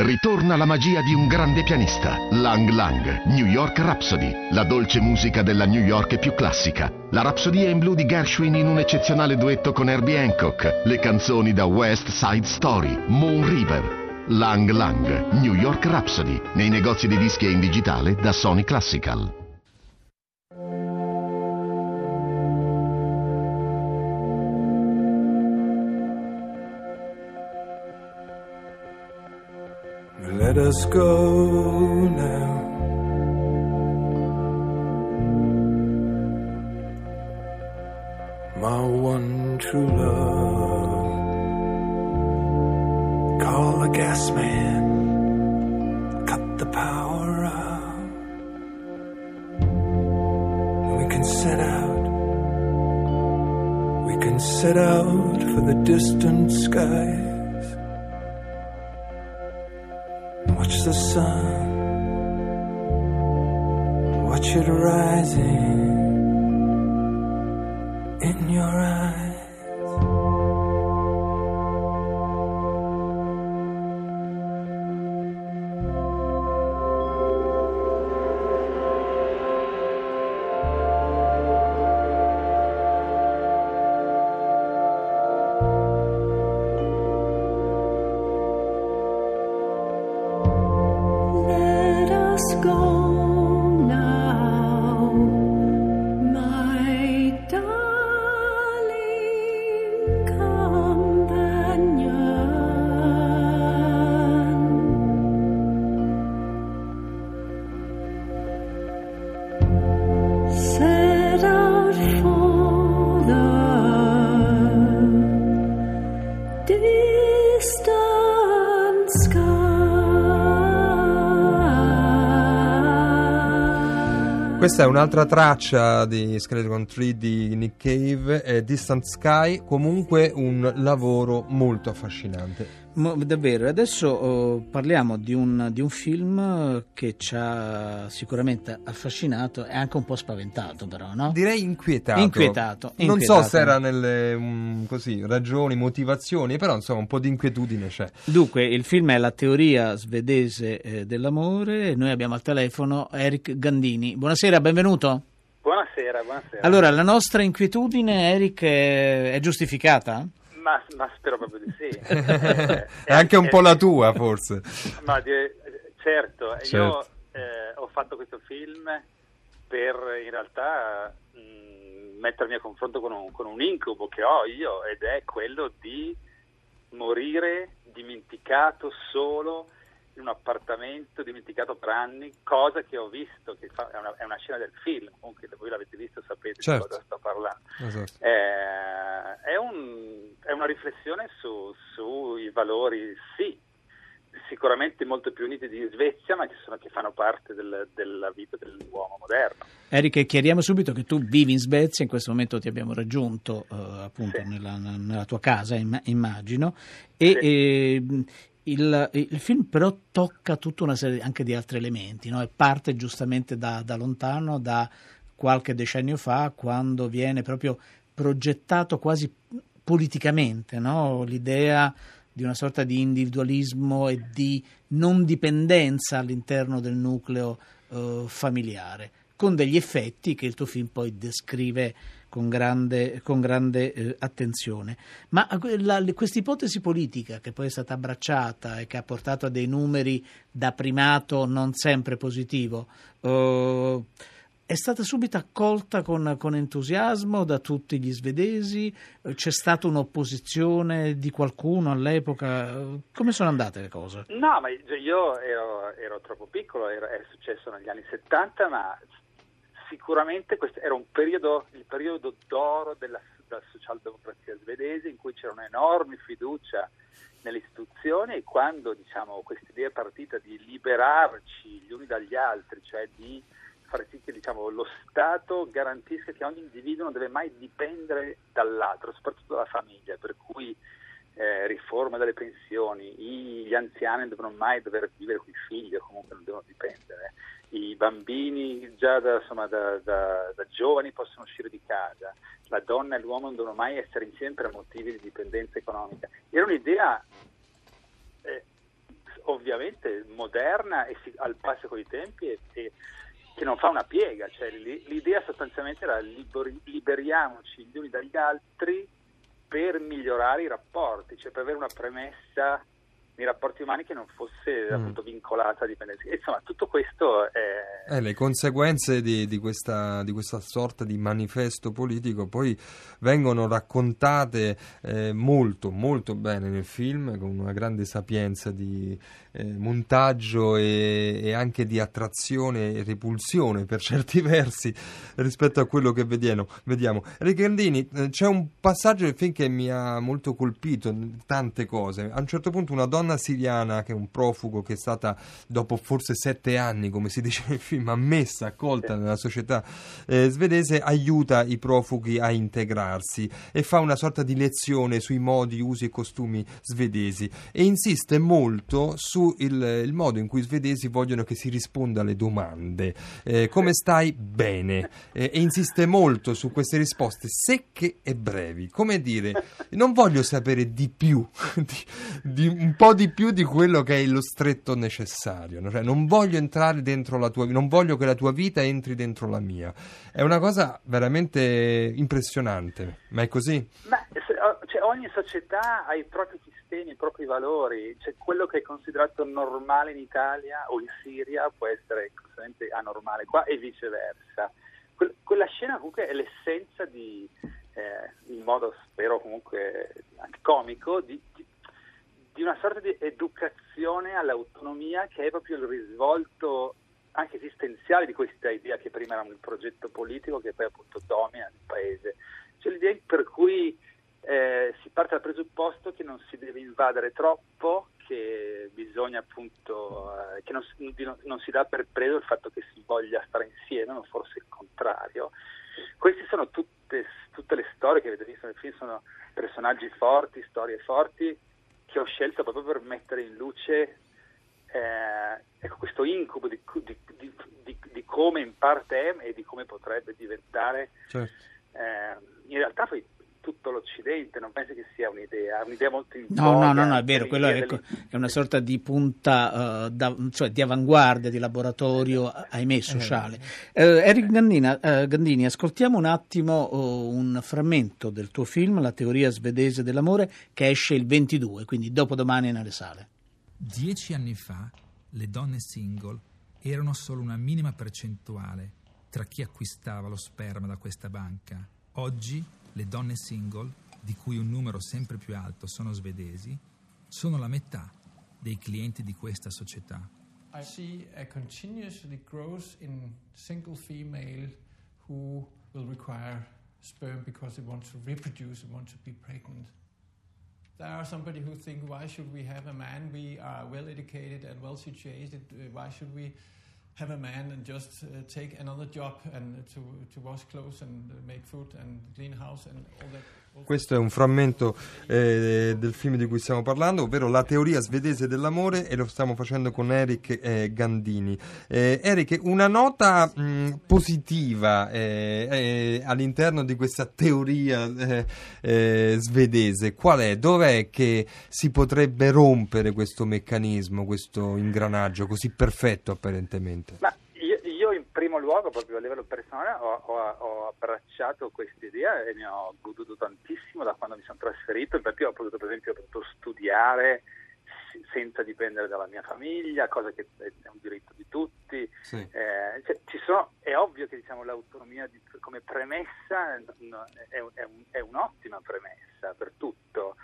Ritorna la magia di un grande pianista, Lang Lang, New York Rhapsody, la dolce musica della New York più classica. La rapsodia in blu di Gershwin in un eccezionale duetto con Herbie Hancock, le canzoni da West Side Story, Moon River. Lang Lang, New York Rhapsody, nei negozi di dischi e in digitale da Sony Classical. Let us go now. My one true love. Call the gas man. Cut the power out. We can set out. We can set out for the distant skies. The sun, watch it rising in your eyes. gone. Questa è un'altra traccia di Skeleton Tree di Nick Cave, Distant Sky, comunque un lavoro molto affascinante. Davvero, adesso eh, parliamo di un, di un film che ci ha sicuramente affascinato e anche un po' spaventato però, no? Direi inquietato. Inquietato, Non inquietato. so se era nelle mm, così, ragioni, motivazioni, però insomma un po' di inquietudine c'è. Dunque, il film è La teoria svedese eh, dell'amore noi abbiamo al telefono Eric Gandini. Buonasera, benvenuto. Buonasera, buonasera. Allora, la nostra inquietudine, Eric, è, è giustificata? Ma, ma spero proprio di sì. È anche un po' la tua, forse. Ma di- certo, Certo. io eh, ho fatto questo film per in realtà mh, mettermi a confronto con un, con un incubo che ho io ed è quello di morire dimenticato solo in un appartamento dimenticato per anni, cosa che ho visto, che fa- è, una, è una scena del film, comunque voi l'avete visto sapete Certo. di cosa sto parlando. Esatto. Eh, è, un- è una riflessione su- sui valori, sì, sicuramente molto più uniti di Svezia, ma che, sono- che fanno parte del- della vita dell'uomo moderno. Eric, chiariamo subito che tu vivi in Svezia, in questo momento ti abbiamo raggiunto eh, appunto Sì. nella, nella tua casa, imm- immagino, e Sì. eh, il, il film però tocca tutta una serie anche di altri elementi, no? parte giustamente da, da lontano, da qualche decennio fa, quando viene proprio progettato quasi politicamente no? l'idea di una sorta di individualismo e di non dipendenza all'interno del nucleo eh, familiare, con degli effetti che il tuo film poi descrive con grande, con grande eh, attenzione. Ma questa ipotesi politica che poi è stata abbracciata e che ha portato a dei numeri da primato non sempre positivo, eh, è stata subito accolta con, con entusiasmo da tutti gli svedesi? Eh, C'è stata un'opposizione di qualcuno all'epoca? Eh, Come sono andate le cose? No, ma io ero, ero troppo piccolo, era- è successo negli anni 70, ma sicuramente questo era un periodo, il periodo d'oro della, della socialdemocrazia svedese in cui c'era un'enorme fiducia nelle istituzioni e quando diciamo, questa idea è partita di liberarci gli uni dagli altri, cioè di far sì che diciamo, lo Stato garantisca che ogni individuo non deve mai dipendere dall'altro, soprattutto dalla famiglia, per cui eh, riforma delle pensioni, gli anziani non devono mai dover vivere con i figli o comunque non devono dipendere, i bambini già da, insomma, da- da- da giovani possono uscire di casa, la donna e l'uomo non devono mai essere insieme per motivi di dipendenza economica. Era un'idea eh, ovviamente moderna e si, al passo con i tempi e, e che non fa una piega, cioè, l'idea sostanzialmente era liberi, liberiamoci gli uni dagli altri per migliorare i rapporti, cioè per avere una premessa nei rapporti umani che non fosse mm. appunto vincolata a dipendenza. Insomma, tutto questo è... Eh, le conseguenze di, di, questa, di, questa, sorta di manifesto politico poi vengono raccontate eh, molto, molto bene nel film, con una grande sapienza di eh, montaggio e, e, anche di attrazione e repulsione per certi versi rispetto a quello che vediamo. vediamo. Rigandini, eh, c'è un passaggio del film che mi ha molto colpito, tante cose. A un certo punto una donna donna siriana che è un profugo che è stata dopo forse sette anni, come si dice nel film, ammessa, accolta nella società eh, svedese, aiuta i profughi a integrarsi e fa una sorta di lezione sui modi, usi e costumi svedesi e insiste molto sul modo in cui i svedesi vogliono che si risponda alle domande. Eh, come stai? Bene. Eh, e insiste molto su queste risposte secche e brevi. Come dire, non voglio sapere di più, di, di un po' più di quello che è lo stretto necessario. Cioè, non voglio entrare dentro la tua vita, non voglio che la tua vita entri dentro la mia. È una cosa veramente impressionante, ma è così? Ma, cioè, ogni società ha i propri sistemi, i propri valori. Cioè, quello che è considerato normale in Italia o in Siria può essere anormale qua e viceversa. Que- quella scena comunque è l'essenza di, eh, in modo spero comunque anche comico, di, di di una sorta di educazione all'autonomia che è proprio il risvolto anche esistenziale di questa idea che prima era un progetto politico che poi appunto domina il paese. Cioè l'idea per cui eh, si parte dal presupposto che non si deve invadere troppo, che bisogna appunto, eh, che non, non, si dà per preso il fatto che si voglia stare insieme, o forse il contrario. Queste sono tutte, tutte le storie che avete visto nel film, sono personaggi forti, storie forti, che ho scelto proprio per mettere in luce eh, ecco, questo incubo di, di, di, di, come in parte è e di come potrebbe diventare. Certo. Eh, in realtà poi tutto l'Occidente, non penso che sia un'idea, un'idea molto in No, no, no, no, è vero, quello è, ecco, è, una sorta di punta, uh, da, cioè di avanguardia, di laboratorio, ahimè, eh. sociale. Uh, Eric Gandina, uh, Gandini, ascoltiamo un attimo un frammento del tuo film, La teoria svedese dell'amore, che esce il 22, quindi dopodomani nelle sale. Dieci anni fa le donne single erano solo una minima percentuale tra chi acquistava lo sperma da questa banca. Oggi le donne single, di cui un numero sempre più alto sono svedesi, sono la metà dei clienti di questa società. I see a continuously growth in single female who will require sperm because they want to reproduce and want to be pregnant. There are somebody who think, why should we have a man? We are well educated and well situated. Why should we have a man and just uh, take another job and to, to wash clothes and make food and clean house and all that. Questo è un frammento eh, del film di cui stiamo parlando, ovvero La teoria svedese dell'amore e lo stiamo facendo con Eric eh, Gandini. Eh, Eric, una nota mh, positiva eh, eh, all'interno di questa teoria eh, svedese, qual è? Dov'è che si potrebbe rompere questo meccanismo, questo ingranaggio così perfetto apparentemente? Ma primo luogo, proprio a livello personale, ho, ho, ho abbracciato questa idea e ne ho goduto tantissimo da quando mi sono trasferito, perché ho potuto, per esempio, potuto studiare senza dipendere dalla mia famiglia, cosa che è un diritto di tutti. Sì. Eh, cioè, sono, è ovvio che diciamo, l'autonomia di, come premessa no, è, è, un, è, un'ottima premessa per tutto.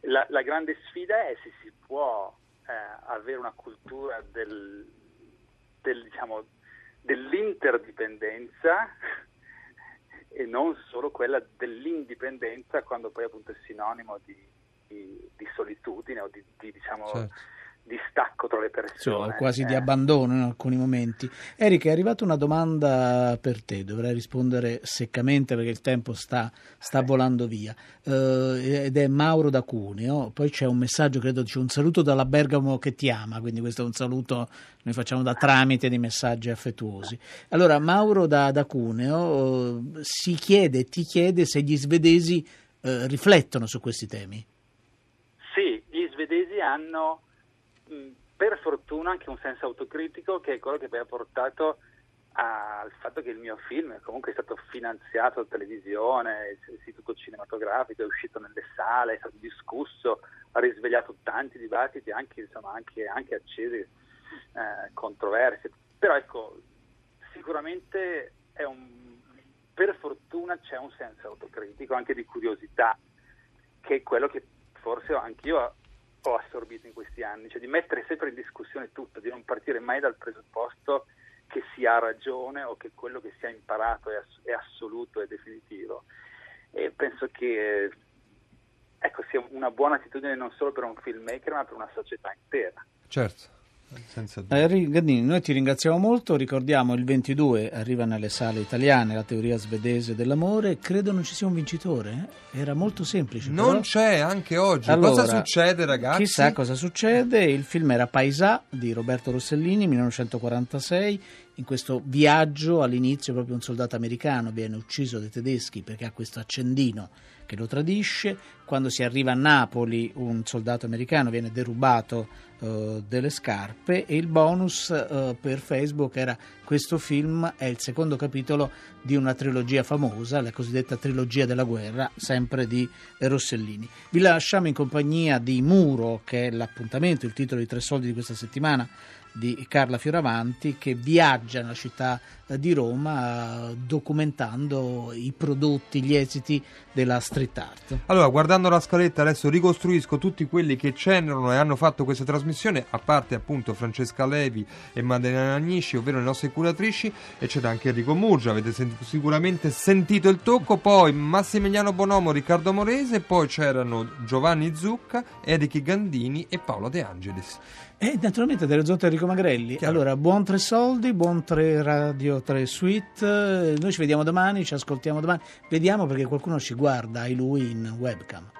La, la, grande sfida è se si può eh, avere una cultura del, del, diciamo, dell'interdipendenza e non solo quella dell'indipendenza quando poi appunto è sinonimo di, di, di solitudine o di, di diciamo, certo di stacco tra le persone. Cioè, quasi eh. di abbandono in alcuni momenti. Eric, è arrivata una domanda per te, dovrai rispondere seccamente perché il tempo sta, sta volando via. Uh, ed è Mauro da Cuneo, poi c'è un messaggio, credo, dice un saluto dalla Bergamo che ti ama, quindi questo è un saluto noi facciamo da tramite di messaggi affettuosi. Allora, Mauro da, da Cuneo uh, si chiede, ti chiede se gli svedesi uh, riflettono su questi temi. Sì, gli svedesi hanno per fortuna anche un senso autocritico che è quello che poi ha portato al fatto che il mio film comunque è stato finanziato da televisione, l'istituto cinematografico, è uscito nelle sale, è stato discusso, ha risvegliato tanti dibattiti, anche, insomma, anche, anche accesi, eh, controversie. Però ecco, sicuramente un, per fortuna c'è un senso autocritico, anche di curiosità, che è quello che forse anch'io ho assorbito in questi anni, cioè di mettere sempre in discussione tutto, di non partire mai dal presupposto che si ha ragione o che quello che si ha imparato è, ass- è assoluto e definitivo. E penso che ecco, sia una buona attitudine non solo per un filmmaker ma per una società intera. Certo. Eh, Gandini, noi ti ringraziamo molto, ricordiamo il 22 arriva nelle sale italiane la teoria svedese dell'amore, credo non ci sia un vincitore, eh? era molto semplice. Non però. c'è anche oggi, allora, cosa succede ragazzi? Chissà cosa succede, il film era Paesà di Roberto Rossellini, 1946, in questo viaggio all'inizio proprio un soldato americano viene ucciso dai tedeschi perché ha questo accendino che lo tradisce, quando si arriva a Napoli un soldato americano viene derubato uh, delle scarpe e il bonus uh, per Facebook era questo film è il secondo capitolo di una trilogia famosa, la cosiddetta trilogia della guerra, sempre di Rossellini. Vi lasciamo in compagnia di Muro, che è l'appuntamento, il titolo di Tre Soldi di questa settimana, di Carla Fioravanti che viaggia nella città eh, di Roma documentando i prodotti, gli esiti della street art. Allora, guardando la scaletta adesso ricostruisco tutti quelli che c'erano e hanno fatto questa trasmissione, a parte appunto Francesca Levi e Maddalena Agnisci, ovvero le nostre curatrici, e c'era anche Enrico Murgia, avete sent- sicuramente sentito il tocco, poi Massimiliano Bonomo, Riccardo Morese, poi c'erano Giovanni Zucca, Eric Gandini e Paolo De Angelis. E naturalmente dell'orizzonte Enrico Magrelli. Chiaro. Allora, buon tre soldi, buon tre radio, tre suite. Eh, noi ci vediamo domani, ci ascoltiamo domani. Vediamo perché qualcuno ci guarda, hai lui in webcam.